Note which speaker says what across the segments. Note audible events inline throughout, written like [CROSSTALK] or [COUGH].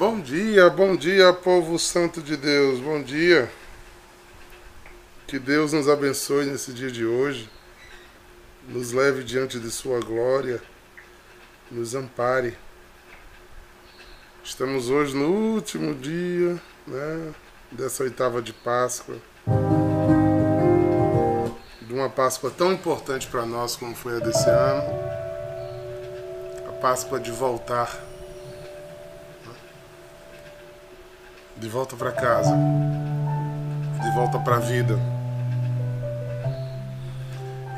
Speaker 1: Bom dia, bom dia, povo santo de Deus, bom dia. Que Deus nos abençoe nesse dia de hoje, nos leve diante de Sua glória, nos ampare. Estamos hoje no último dia né, dessa oitava de Páscoa, de uma Páscoa tão importante para nós como foi a desse ano, a Páscoa de voltar de volta para casa, de volta para a vida.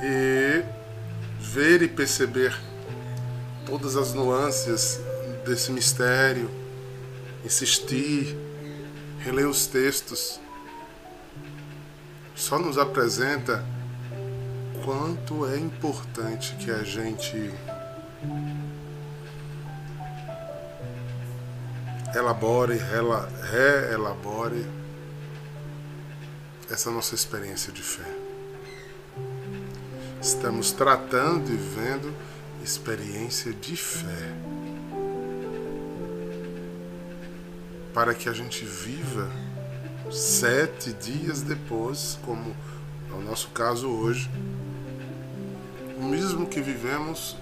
Speaker 1: E ver e perceber todas as nuances desse mistério, insistir, reler os textos, só nos apresenta quanto é importante que a gente elabore, reelabore essa nossa experiência de fé. Estamos tratando e vendo experiência de fé. Para que a gente viva sete dias depois, como é o nosso caso hoje, o mesmo que vivemos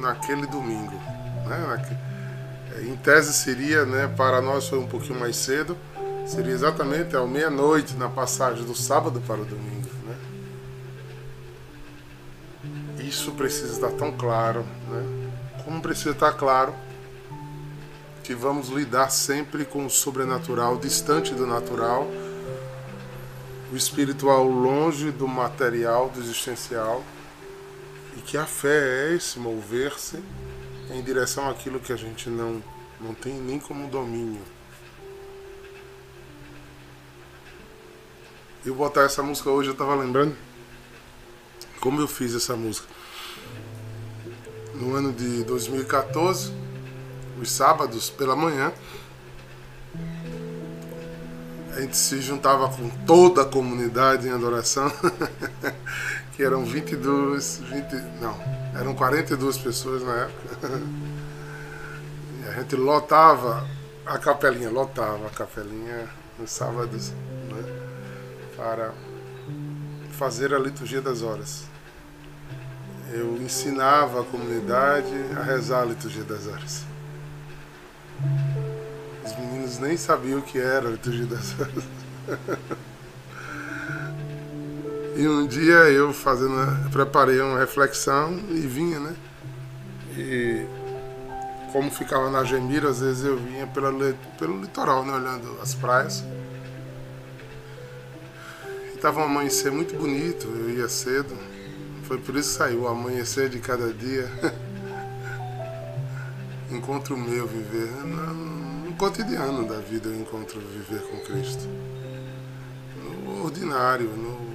Speaker 1: naquele domingo. Né? Em tese seria, né, para nós foi um pouquinho mais cedo, seria exatamente ao meia-noite na passagem do sábado para o domingo. Né? Isso precisa estar tão claro, né? como precisa estar claro que vamos lidar sempre com o sobrenatural, distante do natural, o espiritual longe do material, do existencial, e que a fé é esse mover-se em direção àquilo que a gente não, não tem nem como domínio. Eu botar essa música hoje, eu tava lembrando como eu fiz essa música. No ano de 2014, os sábados pela manhã, a gente se juntava com toda a comunidade em adoração, [LAUGHS] que eram 22, 20, não, eram 42 pessoas na época. [LAUGHS] E a gente lotava a capelinha, lotava a capelinha nos sábados, né, para fazer a liturgia das horas. Eu ensinava a comunidade a rezar a liturgia das horas. Os meninos nem sabiam o que era a liturgia das horas. [LAUGHS] e um dia eu fazendo, preparei uma reflexão e vinha, né? E como ficava na Gemira, às vezes eu vinha pela, pelo litoral, né? Olhando as praias. E tava um amanhecer muito bonito, eu ia cedo. Foi por isso que saiu o amanhecer de cada dia. [LAUGHS] Encontro meu viver. Não, no cotidiano da vida eu encontro viver com Cristo. No ordinário, no.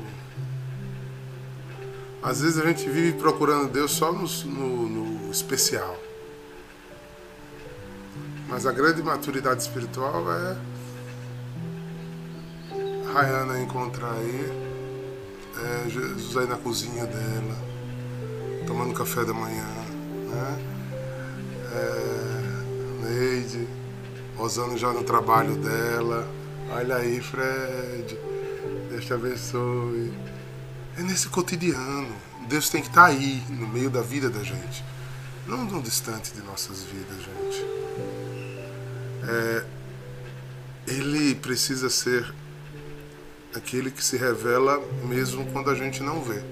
Speaker 1: Às vezes a gente vive procurando Deus só no, no, no especial. Mas a grande maturidade espiritual é Rayana encontrar aí, é Jesus aí na cozinha dela, tomando café da manhã, né? É, Neide, Rosana já no trabalho dela. Olha aí, Fred. Deus te abençoe. É nesse cotidiano. Deus tem que estar tá aí, no meio da vida da gente. Não tão distante de nossas vidas, gente. É, ele precisa ser aquele que se revela mesmo quando a gente não vê.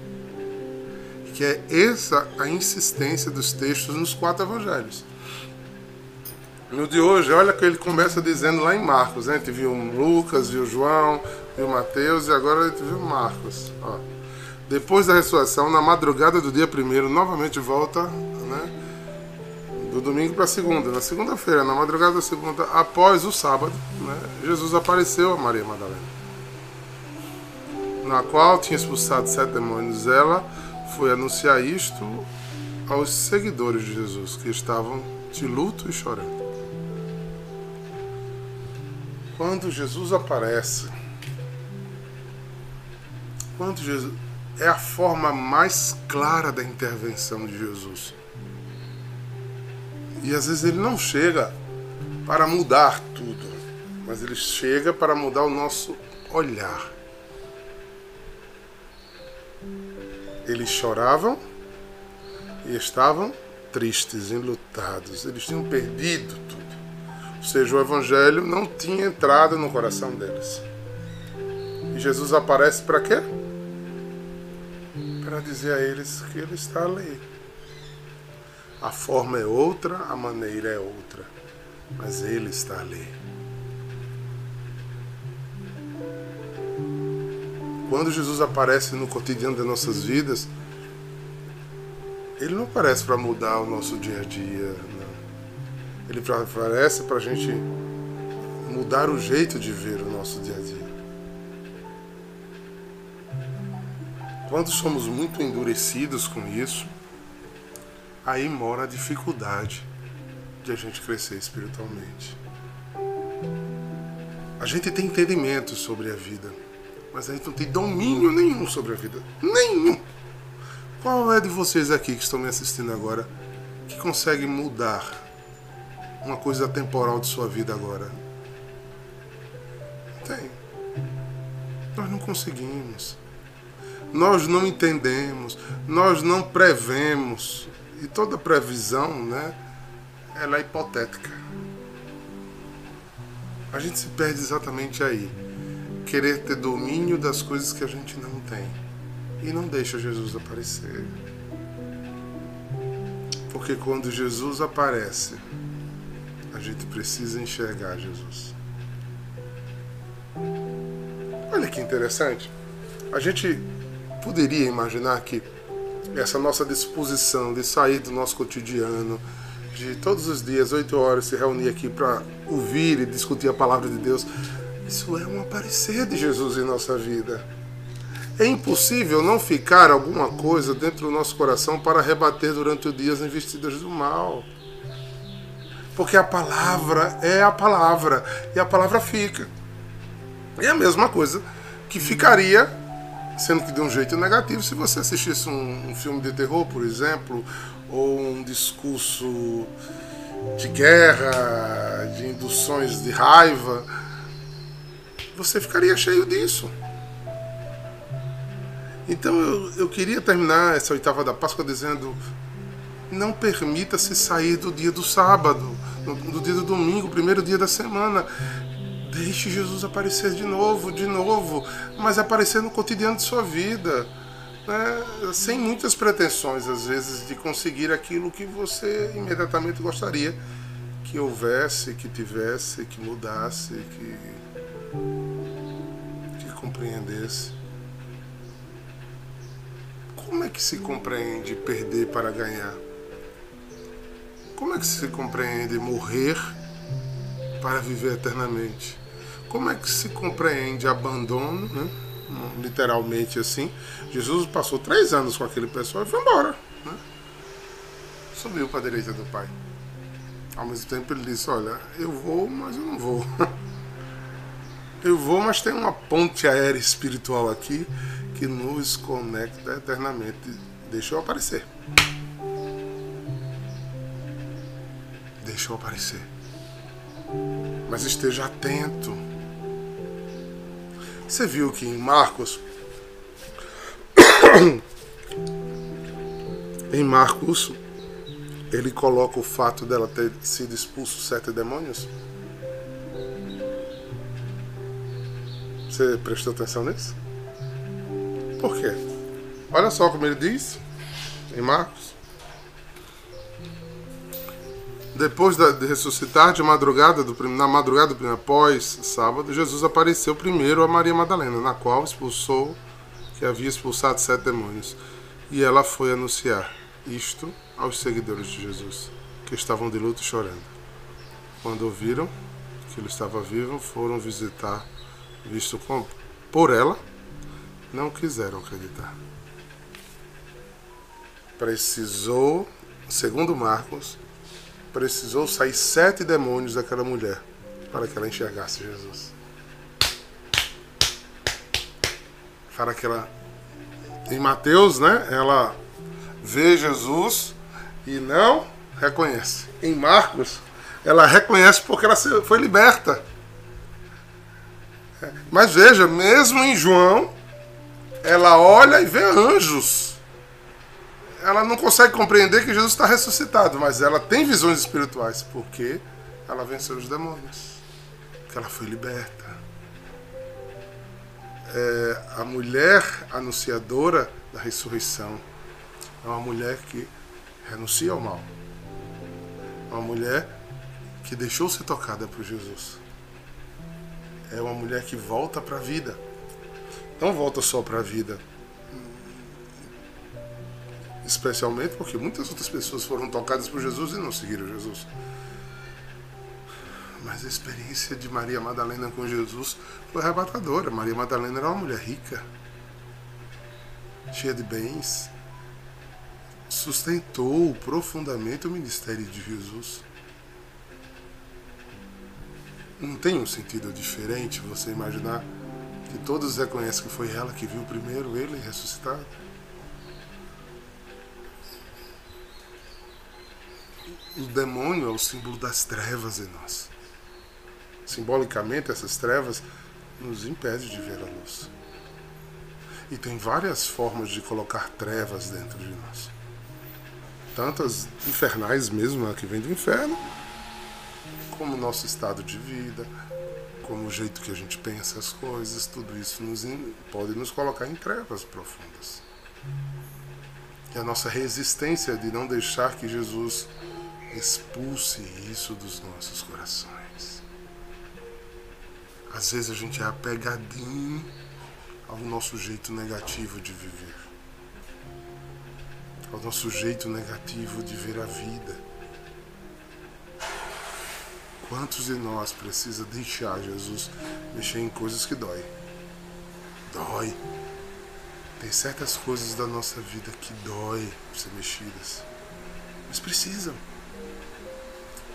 Speaker 1: Que é essa a insistência dos textos nos quatro evangelhos. No de hoje, olha que ele começa dizendo lá em Marcos, né? A gente viu Lucas, viu João, viu Mateus e agora a gente viu Marcos. Ó. Depois da ressurreição, na madrugada do dia primeiro, novamente volta, né? Do domingo para segunda. Na segunda-feira, na madrugada da segunda, após o sábado, né? Jesus apareceu a Maria Madalena, na qual tinha expulsado sete demônios. Ela foi anunciar isto aos seguidores de Jesus, que estavam de luto e chorando. Quando Jesus aparece, quando Jesus é a forma mais clara da intervenção de Jesus. E às vezes ele não chega para mudar tudo, mas ele chega para mudar o nosso olhar. Eles choravam e estavam tristes, enlutados. Eles tinham perdido tudo. Ou seja, o Evangelho não tinha entrado no coração deles. E Jesus aparece para quê? Para dizer a eles que Ele está ali. A forma é outra, a maneira é outra, mas Ele está ali. Quando Jesus aparece no cotidiano das nossas vidas, Ele não aparece para mudar o nosso dia a dia, não. Ele aparece para a gente mudar o jeito de ver o nosso dia a dia. Quando somos muito endurecidos com isso, aí mora a dificuldade de a gente crescer espiritualmente. A gente tem entendimento sobre a vida, mas a gente não tem domínio nenhum sobre a vida. Nenhum. Qual é de vocês aqui que estão me assistindo agora que consegue mudar uma coisa temporal de sua vida agora? Tem. Nós não conseguimos nós não entendemos, nós não prevemos. E toda previsão, né, ela é hipotética. A gente se perde exatamente aí. Querer ter domínio das coisas que a gente não tem. E não deixa Jesus aparecer. Porque quando Jesus aparece, a gente precisa enxergar Jesus. Olha que interessante. A gente poderia imaginar que essa nossa disposição de sair do nosso cotidiano, de todos os dias, oito horas, se reunir aqui para ouvir e discutir a palavra de Deus, isso é um aparecer de Jesus em nossa vida. É impossível não ficar alguma coisa dentro do nosso coração para rebater durante o dia as investidas do mal. Porque a palavra é a palavra e a palavra fica. É a mesma coisa que ficaria sendo que de um jeito negativo se você assistisse um, um filme de terror, por exemplo, ou um discurso de guerra, de induções de raiva, você ficaria cheio disso. Então eu, eu queria terminar essa oitava da Páscoa dizendo: não permita-se sair do dia do sábado, do dia do domingo, primeiro dia da semana. Deixe Jesus aparecer de novo, de novo, mas aparecer no cotidiano de sua vida. Né? Sem muitas pretensões, às vezes, de conseguir aquilo que você imediatamente gostaria que houvesse, que tivesse, que mudasse, que, que compreendesse. Como é que se compreende perder para ganhar? Como é que se compreende morrer para viver eternamente? Como é que se compreende abandono, né? literalmente assim? Jesus passou três anos com aquele pessoal e foi embora. Né? Subiu para a direita do Pai. Ao mesmo tempo ele disse: Olha, eu vou, mas eu não vou. [LAUGHS] Eu vou, mas tem uma ponte aérea espiritual aqui que nos conecta eternamente. Deixa eu aparecer. Deixa eu aparecer. Mas esteja atento você viu que em Marcos. [COUGHS] em Marcos, ele coloca o fato dela ter sido expulso sete demônios? Você prestou atenção nisso? Por quê? Olha só como ele diz em Marcos. Depois de ressuscitar de madrugada, do, na madrugada do após sábado, Jesus apareceu primeiro a Maria Madalena, na qual expulsou, que havia expulsado sete demônios. E ela foi anunciar isto aos seguidores de Jesus, que estavam de luto chorando. Quando ouviram que ele estava vivo, foram visitar, visto como por ela, não quiseram acreditar. Precisou, segundo Marcos, precisou sair sete demônios daquela mulher para que ela enxergasse Jesus. Para que ela. Em Mateus, né? Ela vê Jesus e não reconhece. Em Marcos, ela reconhece porque ela foi liberta. Mas veja, mesmo em João, ela olha e vê anjos. Ela não consegue compreender que Jesus está ressuscitado, mas ela tem visões espirituais, porque ela venceu os demônios, que ela foi liberta. É, a mulher anunciadora da ressurreição é uma mulher que renuncia ao mal. É uma mulher que deixou ser tocada por Jesus. É uma mulher que volta para a vida. Não volta só para a vida. Especialmente porque muitas outras pessoas foram tocadas por Jesus e não seguiram Jesus. Mas a experiência de Maria Madalena com Jesus foi arrebatadora. Maria Madalena era uma mulher rica, cheia de bens, sustentou profundamente o ministério de Jesus. Não tem um sentido diferente você imaginar que todos reconhecem que foi ela que viu primeiro ele ressuscitado? O demônio é o símbolo das trevas em nós. Simbolicamente, essas trevas nos impedem de ver a luz. E tem várias formas de colocar trevas dentro de nós. Tantas infernais mesmo, né, que vem do inferno, como o nosso estado de vida, como o jeito que a gente pensa as coisas, tudo isso nos, pode nos colocar em trevas profundas. E a nossa resistência de não deixar que Jesus expulse isso dos nossos corações. Às vezes a gente é apegadinho ao nosso jeito negativo de viver, ao nosso jeito negativo de ver a vida Quantos de nós precisa deixar Jesus mexer em coisas que dói? Dói. Tem certas coisas da nossa vida que dói ser mexidas. Mas precisam.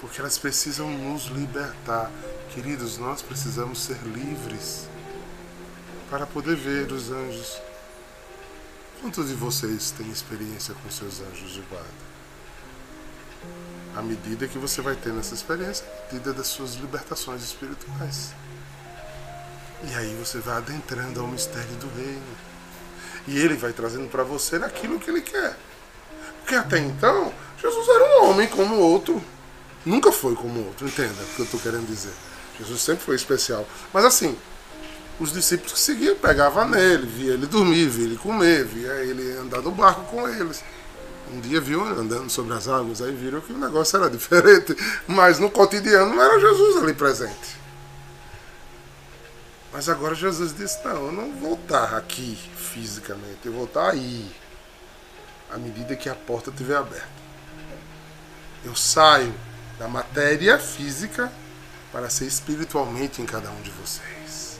Speaker 1: Porque elas precisam nos libertar. Queridos, nós precisamos ser livres para poder ver os anjos. Quantos de vocês têm experiência com seus anjos de guarda? à medida que você vai tendo essa experiência, à medida das suas libertações espirituais. E aí você vai adentrando ao mistério do reino. E ele vai trazendo para você aquilo que ele quer. Porque até então, Jesus era um homem como outro. Nunca foi como outro, entenda o que eu estou querendo dizer. Jesus sempre foi especial. Mas assim, os discípulos que seguiam pegavam nele, via ele dormir, via ele comer, via ele andar no barco com eles um dia viu andando sobre as águas, aí viram que o negócio era [LAUGHS] diferente, mas no cotidiano não era Jesus ali presente. Mas agora Jesus disse: Não, eu não vou estar aqui fisicamente, eu vou estar aí, à medida que a porta estiver aberta. Eu saio da matéria física para ser espiritualmente em cada um de vocês.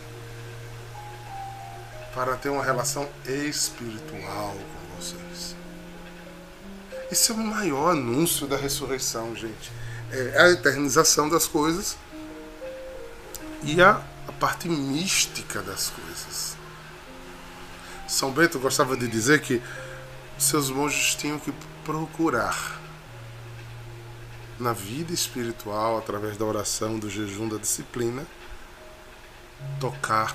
Speaker 1: Para ter uma relação espiritual com vocês. Esse é o maior anúncio da ressurreição, gente. É a eternização das coisas e a, a parte mística das coisas. São Bento gostava de dizer que seus monges tinham que procurar na vida espiritual, através da oração, do jejum, da disciplina, tocar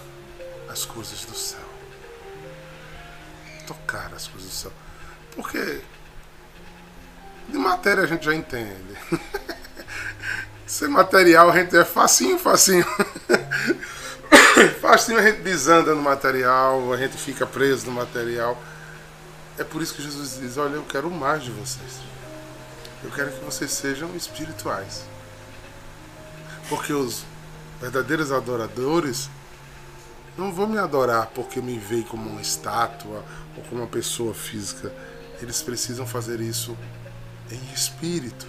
Speaker 1: as coisas do céu. Tocar as coisas do céu. Porque de matéria a gente já entende. [LAUGHS] Ser material a gente é facinho, facinho. [COUGHS] facinho a gente desanda no material, a gente fica preso no material. É por isso que Jesus diz: Olha, eu quero mais de vocês. Eu quero que vocês sejam espirituais. Porque os verdadeiros adoradores não vão me adorar porque me veem como uma estátua ou como uma pessoa física. Eles precisam fazer isso em espírito.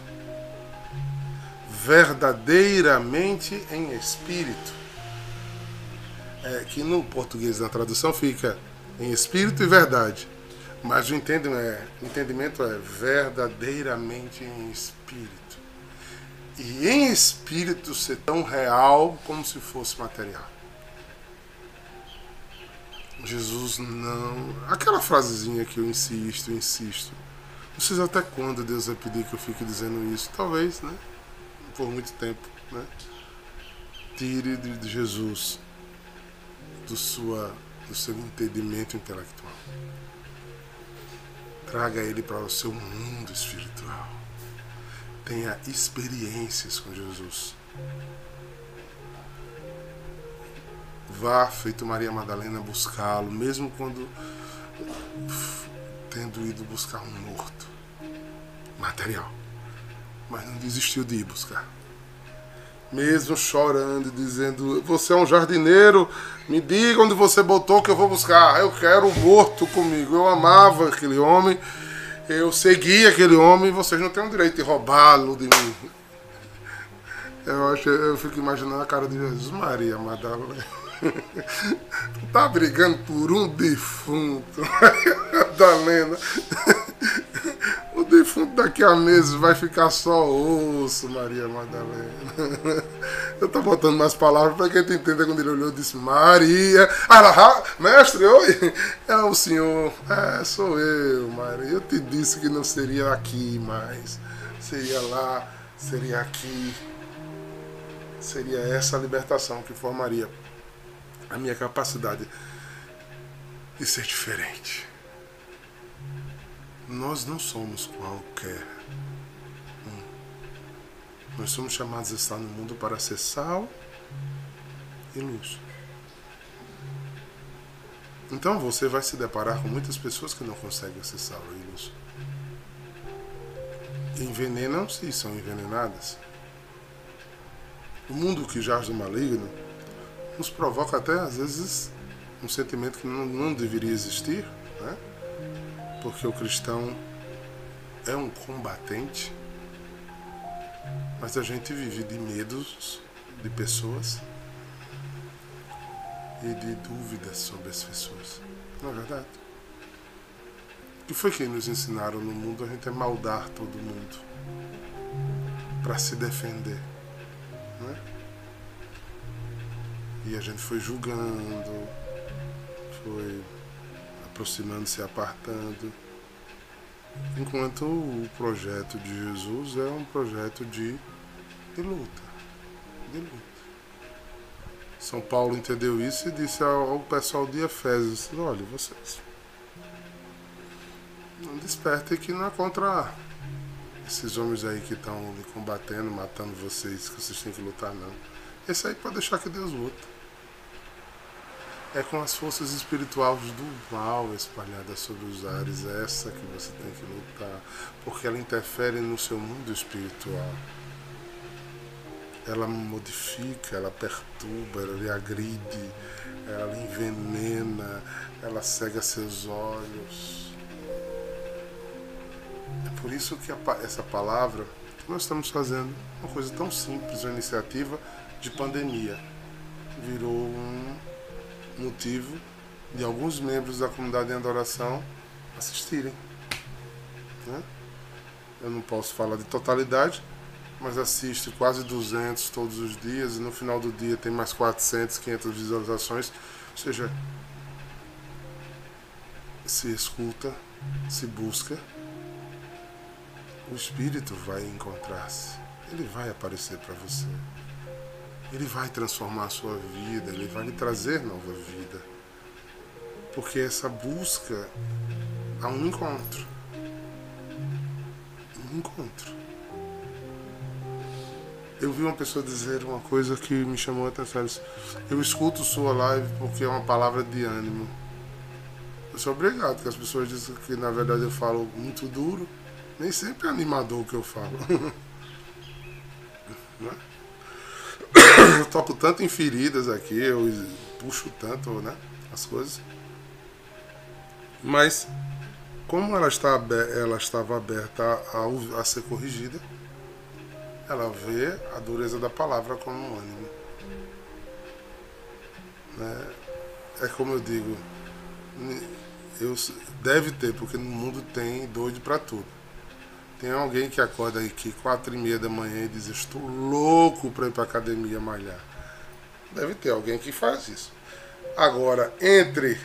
Speaker 1: Verdadeiramente em espírito. É, que no português na tradução fica em espírito e verdade. Mas o entendimento é, o entendimento é verdadeiramente em espírito. E em espírito ser tão real como se fosse material. Jesus não. Aquela frasezinha que eu insisto, insisto. Não sei até quando Deus vai pedir que eu fique dizendo isso. Talvez, né? por muito tempo. Né? Tire de Jesus do, sua, do seu entendimento intelectual. Traga ele para o seu mundo espiritual. Tenha experiências com Jesus. Vá, feito Maria Madalena, buscá-lo, mesmo quando tendo ido buscar um morto material. Mas não desistiu de ir buscar. Mesmo chorando, dizendo: Você é um jardineiro, me diga onde você botou que eu vou buscar. Eu quero morto comigo. Eu amava aquele homem, eu seguia aquele homem, vocês não têm o direito de roubá-lo de mim. Eu, acho, eu fico imaginando a cara de Jesus Maria Madalena. [LAUGHS] tá brigando por um defunto. [LAUGHS] Madalena. Defunto daqui a meses vai ficar só osso, Maria Madalena. [LAUGHS] Eu tô botando mais palavras para quem entenda quando ele olhou e disse, Maria. Ah, mestre, oi. É o senhor. É, sou eu, Maria. Eu te disse que não seria aqui mais. Seria lá, seria aqui. Seria essa a libertação que formaria a minha capacidade de ser diferente. Nós não somos qualquer um. Nós somos chamados a estar no mundo para ser sal e luz. Então você vai se deparar com muitas pessoas que não conseguem ser sal e luz. Envenenam-se e são envenenadas. O mundo que jaz do maligno nos provoca até, às vezes, um sentimento que não, não deveria existir, né? Porque o cristão é um combatente, mas a gente vive de medos de pessoas e de dúvidas sobre as pessoas. Não é verdade? O que foi que nos ensinaram no mundo? A gente é maldar todo mundo para se defender. Não é? E a gente foi julgando, foi aproximando-se, apartando. Enquanto o projeto de Jesus é um projeto de, de luta. De luta. São Paulo entendeu isso e disse ao, ao pessoal de Efésios: olha, vocês não despertem que não é contra esses homens aí que estão combatendo, matando vocês, que vocês têm que lutar, não. Esse aí pode deixar que Deus luta é com as forças espirituais do mal espalhadas sobre os ares, é essa que você tem que lutar, porque ela interfere no seu mundo espiritual. Ela modifica, ela perturba, ela lhe agride, ela lhe envenena, ela cega seus olhos. É por isso que essa palavra que nós estamos fazendo, uma coisa tão simples, uma iniciativa de pandemia, virou um motivo de alguns membros da comunidade em adoração assistirem. Né? Eu não posso falar de totalidade, mas assiste quase 200 todos os dias e no final do dia tem mais 400, 500 visualizações. Ou seja, se escuta, se busca, o Espírito vai encontrar-se. Ele vai aparecer para você. Ele vai transformar a sua vida, ele vai lhe trazer nova vida. Porque essa busca há um encontro. Um encontro. Eu vi uma pessoa dizer uma coisa que me chamou a atenção. Eu escuto sua live porque é uma palavra de ânimo. Eu sou obrigado, porque as pessoas dizem que na verdade eu falo muito duro. Nem sempre é animador o que eu falo. [LAUGHS] É? eu toco tanto em feridas aqui, eu puxo tanto, né? As coisas. Mas como ela, está, ela estava aberta a, a, ser corrigida, ela vê a dureza da palavra como um ânimo. Né? É como eu digo, eu, deve ter, porque no mundo tem doido para tudo. Tem alguém que acorda aqui quatro e meia da manhã e diz estou louco para ir para academia malhar. Deve ter alguém que faz isso. Agora, entre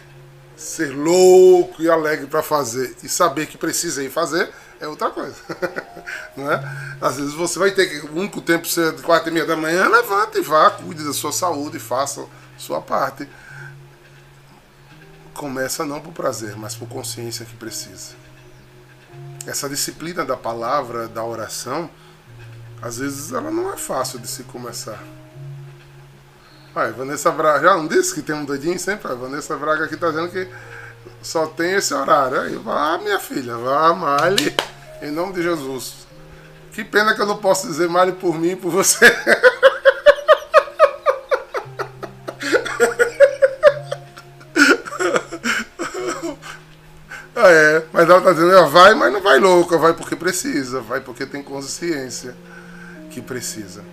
Speaker 1: ser louco e alegre para fazer e saber que precisa ir fazer, é outra coisa. [LAUGHS] não é? Às vezes você vai ter que, o tempo ser de quatro e meia da manhã, levante e vá, cuide da sua saúde, faça sua parte. Começa não por prazer, mas por consciência que precisa. Essa disciplina da palavra, da oração, às vezes ela não é fácil de se começar. Ai, Vanessa Braga, já não disse que tem um doidinho sempre? A Vanessa Braga aqui tá dizendo que só tem esse horário. Aí, vá, minha filha, vá, male, em nome de Jesus. Que pena que eu não posso dizer male por mim e por você. [LAUGHS] é, mas ela está dizendo, ela vai, mas não vai louca, vai porque precisa, vai porque tem consciência que precisa.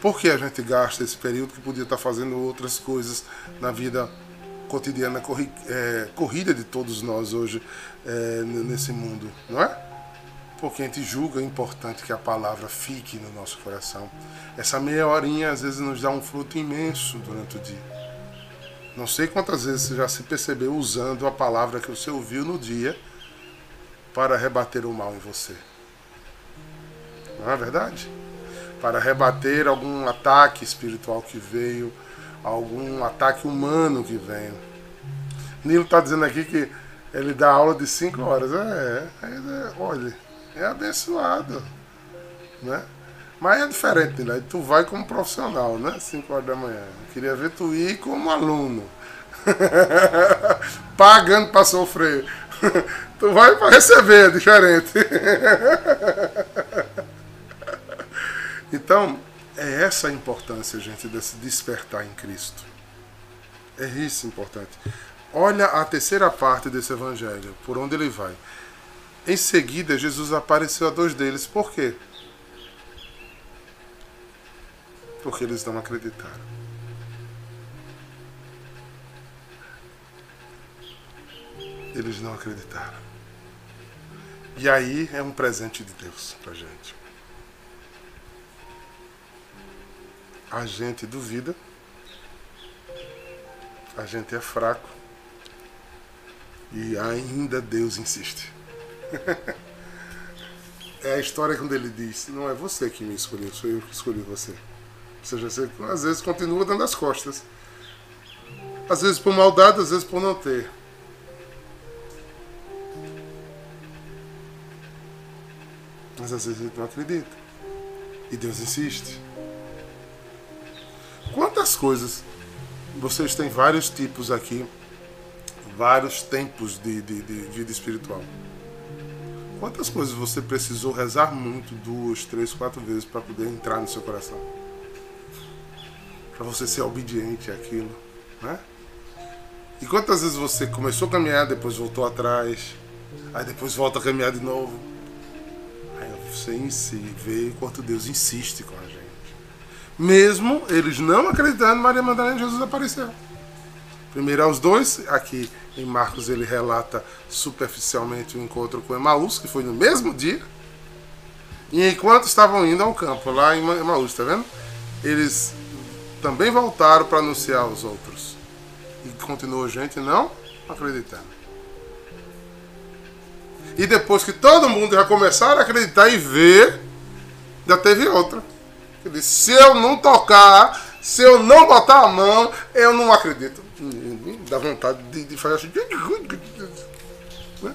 Speaker 1: Por que a gente gasta esse período que podia estar fazendo outras coisas na vida cotidiana, corri, é, corrida de todos nós hoje é, nesse mundo, não é? Porque a gente julga importante que a palavra fique no nosso coração. Essa meia horinha às vezes nos dá um fruto imenso durante o dia. Não sei quantas vezes você já se percebeu usando a palavra que você ouviu no dia para rebater o mal em você. Não é verdade? Para rebater algum ataque espiritual que veio, algum ataque humano que veio. Nilo está dizendo aqui que ele dá aula de 5 horas. É, é, é, olha, é abençoado. Né? Mas é diferente, né? Tu vai como profissional, né? 5 horas da manhã. Queria ver tu ir como aluno. [LAUGHS] Pagando para sofrer. [LAUGHS] tu vai para receber, é diferente. [LAUGHS] então, é essa a importância, gente, desse despertar em Cristo. É isso importante. Olha a terceira parte desse evangelho, por onde ele vai. Em seguida, Jesus apareceu a dois deles. Por quê? Porque eles não acreditaram. Eles não acreditaram. E aí é um presente de Deus pra gente. A gente duvida, a gente é fraco e ainda Deus insiste. [LAUGHS] é a história quando ele diz: Não é você que me escolheu, sou eu que escolhi você. Ou seja, você às vezes continua dando as costas. Às vezes por maldade, às vezes por não ter. Mas às vezes ele não acredita. E Deus insiste. Quantas coisas. Vocês têm vários tipos aqui, vários tempos de, de, de vida espiritual. Quantas coisas você precisou rezar muito, duas, três, quatro vezes, para poder entrar no seu coração? Para você ser obediente àquilo, né? E quantas vezes você começou a caminhar, depois voltou atrás, aí depois volta a caminhar de novo. Aí você em si vê quanto Deus insiste com a gente. Mesmo eles não acreditando, Maria Madalena Jesus apareceu. Primeiro aos dois, aqui em Marcos ele relata superficialmente o encontro com Emaús, que foi no mesmo dia. E enquanto estavam indo ao campo, lá em Emaús, tá vendo? Eles também voltaram para anunciar aos outros. E continuou gente não acreditando. E depois que todo mundo já começaram a acreditar e ver, já teve outra. Ele disse, se eu não tocar, se eu não botar a mão, eu não acredito. Dá vontade de, de fazer assim. Né?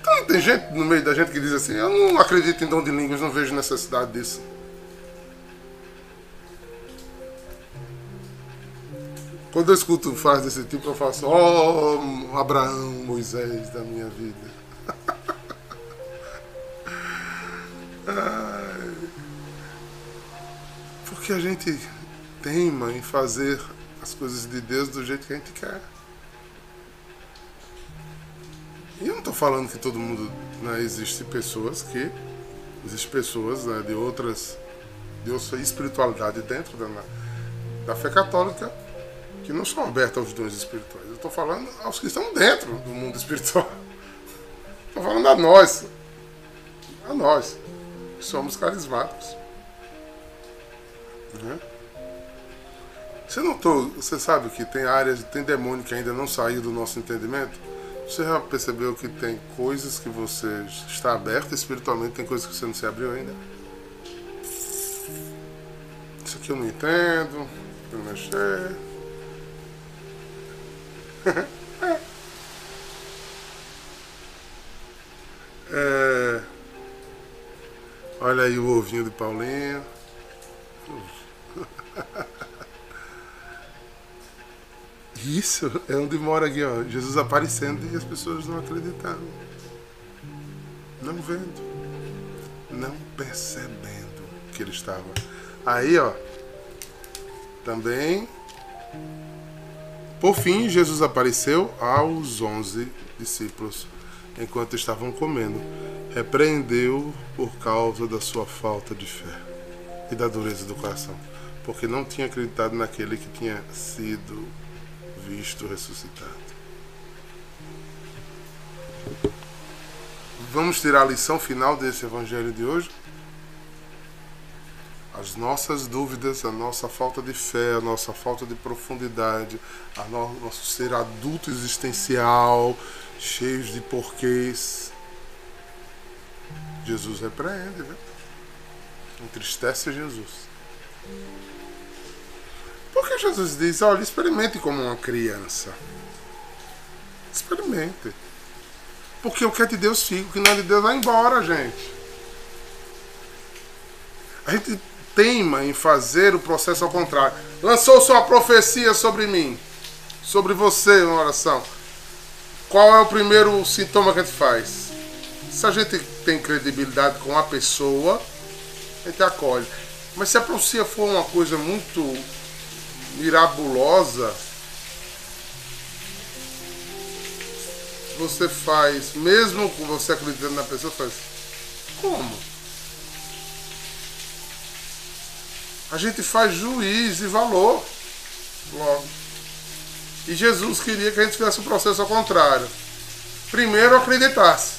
Speaker 1: Então tem gente no meio da gente que diz assim, eu não acredito em dom de línguas, não vejo necessidade disso. Quando eu escuto frases desse tipo, eu faço, oh, Abraão, Moisés da minha vida. [LAUGHS] Porque a gente teima em fazer as coisas de Deus do jeito que a gente quer. E eu não estou falando que todo mundo. Né, existe pessoas que. Existem pessoas né, de outras. de outra espiritualidade dentro da, da fé católica que não são abertos aos dons espirituais. Eu estou falando aos que estão dentro do mundo espiritual. [LAUGHS] Estou falando a nós. A nós, que somos carismáticos. Né? Você notou, você sabe que tem áreas, tem demônio que ainda não saiu do nosso entendimento? Você já percebeu que tem coisas que você está aberto espiritualmente, tem coisas que você não se abriu ainda? Isso aqui eu não entendo, eu não mexer. [LAUGHS] é... Olha aí o ovinho de Paulinho. [LAUGHS] Isso é onde mora aqui, ó. Jesus aparecendo e as pessoas não acreditando. Não vendo. Não percebendo que ele estava. Aí, ó. Também. Por fim, Jesus apareceu aos onze discípulos enquanto estavam comendo. Repreendeu por causa da sua falta de fé e da dureza do coração, porque não tinha acreditado naquele que tinha sido visto ressuscitado. Vamos tirar a lição final desse evangelho de hoje? As nossas dúvidas, a nossa falta de fé, a nossa falta de profundidade, a no, nosso ser adulto existencial, cheios de porquês. Jesus repreende, né? Entristece Jesus. Porque Jesus diz: olha, experimente como uma criança. Experimente. Porque o que é de Deus fica, o que não é de Deus vai embora, gente. A gente teima em fazer o processo ao contrário. Lançou sua profecia sobre mim, sobre você, uma oração. Qual é o primeiro sintoma que a gente faz? Se a gente tem credibilidade com a pessoa, a gente acolhe. Mas se a profecia for uma coisa muito mirabulosa, você faz, mesmo você acreditando na pessoa, faz. Como? A gente faz juiz e valor logo. E Jesus queria que a gente fizesse o processo ao contrário. Primeiro acreditasse.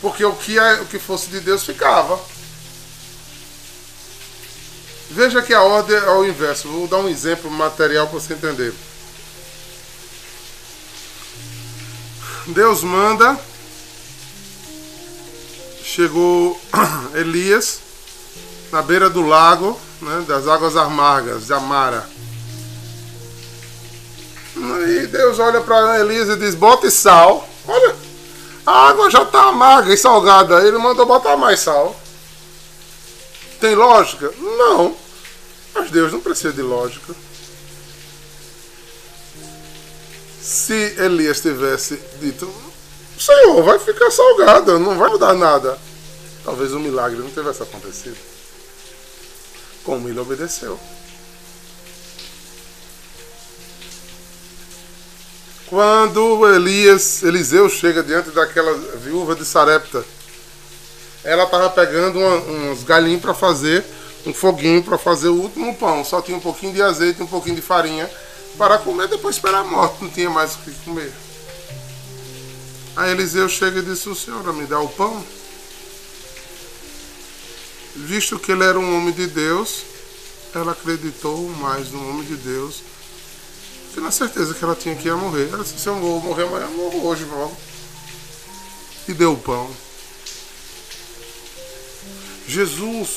Speaker 1: Porque o que, o que fosse de Deus ficava. Veja que a ordem é ao inverso. Vou dar um exemplo material para você entender. Deus manda. Chegou [COUGHS] Elias na beira do lago, né, das águas amargas, de Amara. E Deus olha para Elias e diz: Bota sal. Olha, a água já está amarga e salgada. Ele mandou botar mais sal. Tem lógica? Não. Mas Deus não precisa de lógica. Se Elias tivesse dito, Senhor, vai ficar salgada, não vai mudar nada. Talvez o milagre não tivesse acontecido. Como ele obedeceu. Quando Elias, Eliseu chega diante daquela viúva de Sarepta, ela estava pegando uma, uns galinhos para fazer um foguinho para fazer o último pão. Só tinha um pouquinho de azeite, um pouquinho de farinha para comer, depois esperar a morte, não tinha mais o que comer. Aí Eliseu chega e disse: O senhor me dá o pão? Visto que ele era um homem de Deus, ela acreditou mais no homem de Deus, que na certeza que ela tinha que ia morrer. Ela disse: Se eu vou morrer amanhã, eu morro hoje logo. E deu o pão. Jesus,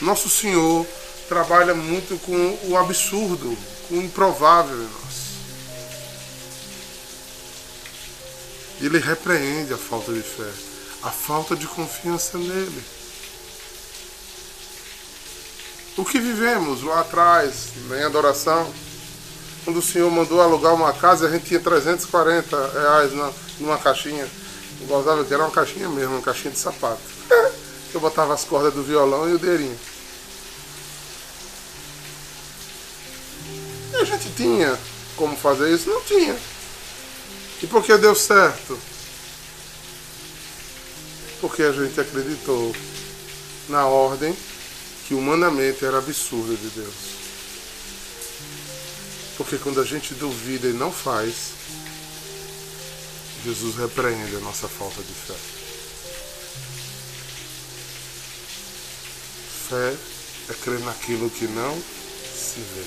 Speaker 1: nosso Senhor, trabalha muito com o absurdo, com o improvável em nós. Ele repreende a falta de fé, a falta de confiança nele. O que vivemos lá atrás, em adoração, quando o Senhor mandou alugar uma casa, a gente tinha 340 reais numa caixinha. Eu gostava que era uma caixinha mesmo, uma caixinha de sapato. [LAUGHS] Eu botava as cordas do violão e o deirinho. E a gente tinha como fazer isso? Não tinha. E por que deu certo? Porque a gente acreditou na ordem que humanamente era absurda de Deus. Porque quando a gente duvida e não faz, Jesus repreende a nossa falta de fé. Fé é crer naquilo que não se vê.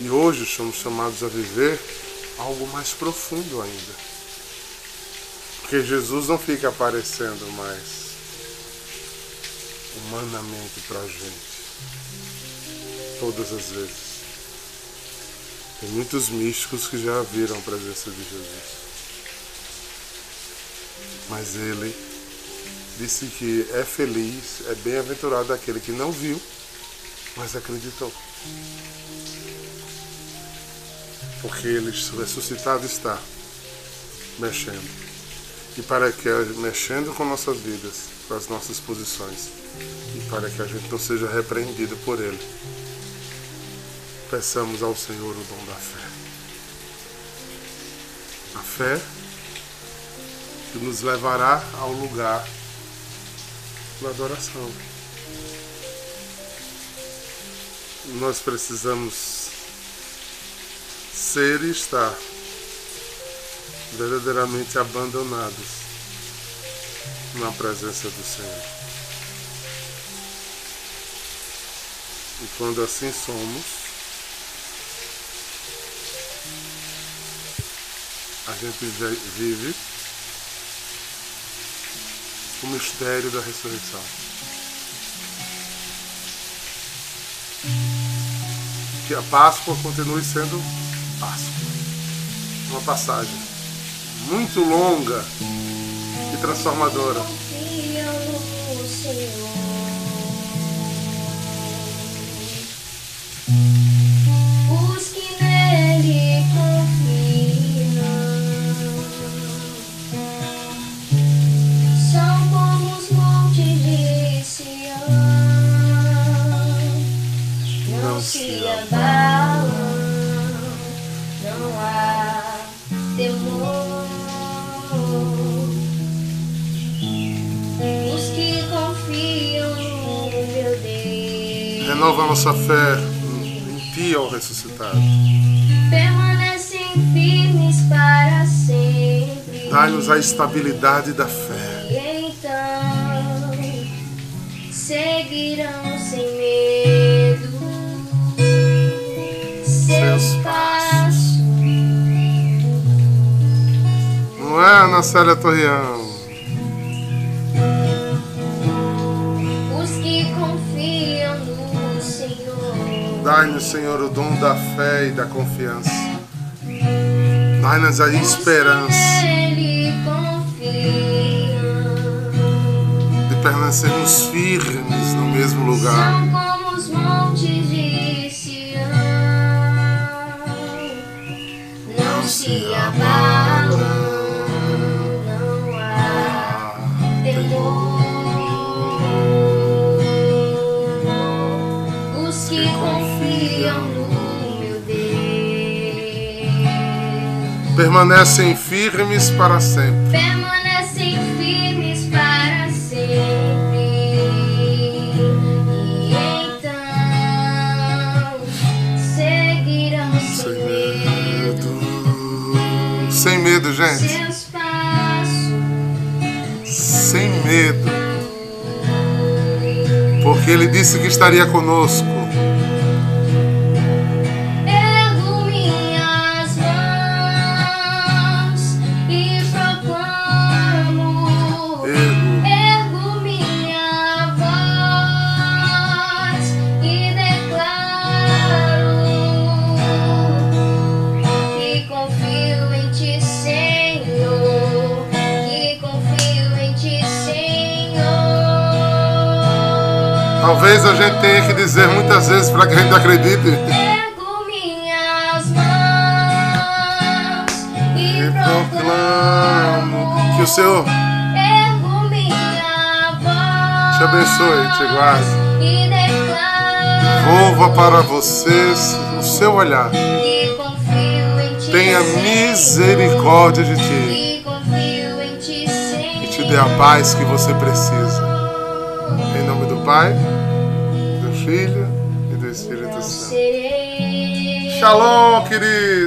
Speaker 1: E hoje somos chamados a viver algo mais profundo ainda. Porque Jesus não fica aparecendo mais humanamente para a gente. Todas as vezes. Tem muitos místicos que já viram a presença de Jesus. Mas ele disse que é feliz, é bem-aventurado aquele que não viu, mas acreditou. Porque ele ressuscitado está mexendo. E para que mexendo com nossas vidas, com as nossas posições, e para que a gente não seja repreendido por ele, peçamos ao Senhor o dom da fé. A fé que nos levará ao lugar da adoração. Nós precisamos ser e estar verdadeiramente abandonados na presença do Senhor. E quando assim somos, a gente vive o mistério da ressurreição. Que a Páscoa continue sendo Páscoa. Uma passagem muito longa transformadora. Renova nossa fé em Ti, ao ressuscitado.
Speaker 2: Permanecem firmes para sempre.
Speaker 1: Dai-nos a estabilidade da fé.
Speaker 2: E então seguirão sem medo seus passos.
Speaker 1: Não é, Ana Célia Torreão? Dai-nos, Senhor, o dom da fé e da confiança. Dai-nos a esperança de permanecermos firmes no mesmo lugar. Permanecem firmes para sempre.
Speaker 2: Permanecem firmes para sempre. E então seguirão sem, medo.
Speaker 1: Sem medo, gente.
Speaker 2: Seus passos.
Speaker 1: Sem medo. Porque ele disse que estaria conosco. Dizer muitas vezes para que a gente acredite.
Speaker 2: Pego minhas mãos e proclamo
Speaker 1: que o Senhor
Speaker 2: Ergo minha voz
Speaker 1: te abençoe, te guarde.
Speaker 2: E declaro
Speaker 1: Volva para vocês o seu olhar. Tenha misericórdia de ti e te dê a paz que você precisa. Em nome do Pai, Shalom,
Speaker 2: abalado.